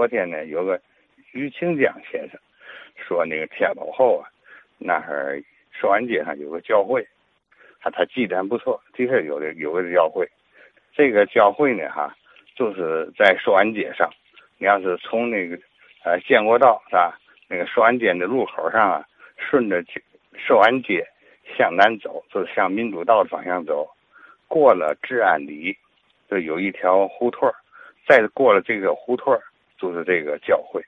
昨天呢，有个于清江先生说，那个天宝后啊，那儿寿安街上有个教会，他他记得还不错，的确有的有个教会。这个教会呢，哈，就是在寿安街上。你要是从那个呃建国道是吧？那个寿安街的路口上啊，顺着寿安街向南走，就是向民主道的方向走，过了治安里，就有一条胡同再过了这个胡同就是这个教会。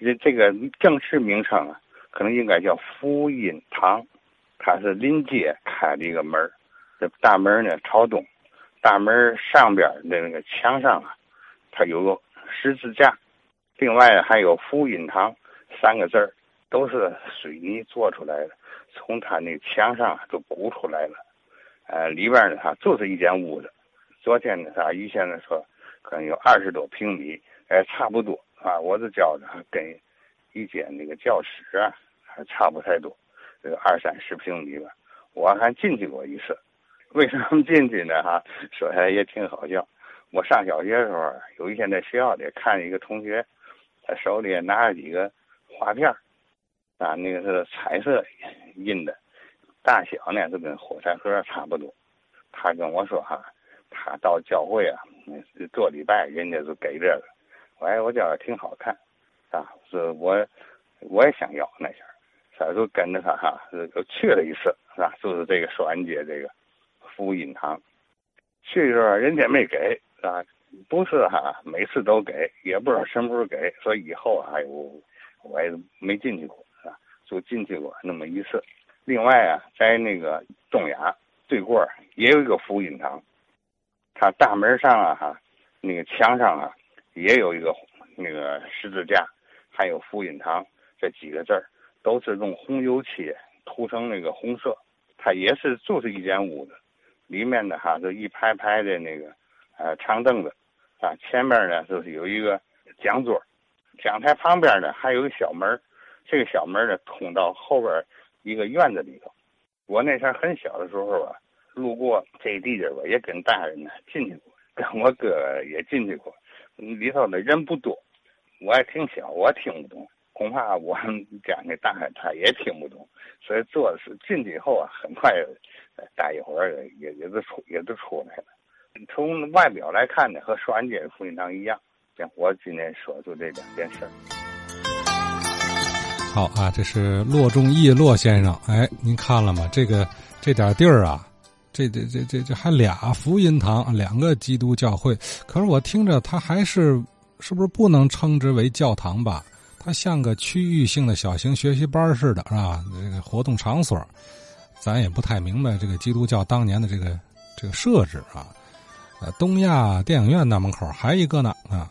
这这个正式名称啊，可能应该叫福音堂。它是临街开的一个门这大门呢朝东，大门上边的那个墙上啊，它有个十字架，另外还有福音堂三个字儿，都是水泥做出来的，从它那墙上都鼓出来了。呃，里边呢，它就是一间屋子。昨天呢，他于先生说，可能有二十多平米，哎，差不多啊。我这觉着跟一间那个教室啊，还差不太多，这个二三十平米吧。我还进去过一次，为什么进去呢？哈，说起来也挺好笑。我上小学的时候，有一天在学校里看一个同学，他手里拿着几个画片啊，那个是彩色印的，大小呢就跟火柴盒差不多。他跟我说哈。他到教会啊，做礼拜，人家就给这个。哎，我觉得挺好看，啊，是我我也想要那下儿，就跟着他哈，就去了一次，是吧？就是这个寿安街这个福音堂，去的时候人家没给，啊，不是哈，每次都给，也不知道什么时候给，所以后啊，我我也没进去过，啊，就进去过那么一次。另外啊，在那个东雅对过也有一个福音堂。它大门上啊，哈，那个墙上啊，也有一个那个十字架，还有福音堂这几个字儿，都是用红油漆涂成那个红色。它也是就是一间屋子，里面的哈，就一排排的那个呃长凳子，啊，前面呢就是有一个讲桌，讲台旁边呢还有个小门这个小门呢通到后边一个院子里头。我那前很小的时候啊。路过这地界吧，也跟大人呢进去过，跟我哥也进去过。里头的人不多，我也挺小，我听不懂，恐怕我们家那大人他也听不懂。所以做是进去以后啊，很快，待一会儿也也就出也就出来了。从外表来看呢，和双安街福音堂一样。行，我今天说就这两件事儿。好啊，这是骆仲义骆先生。哎，您看了吗？这个这点地儿啊。这这这这这还俩福音堂，两个基督教会，可是我听着，它还是是不是不能称之为教堂吧？它像个区域性的小型学习班似的，是吧？这个活动场所，咱也不太明白这个基督教当年的这个这个设置啊。呃，东亚电影院那门口还一个呢啊。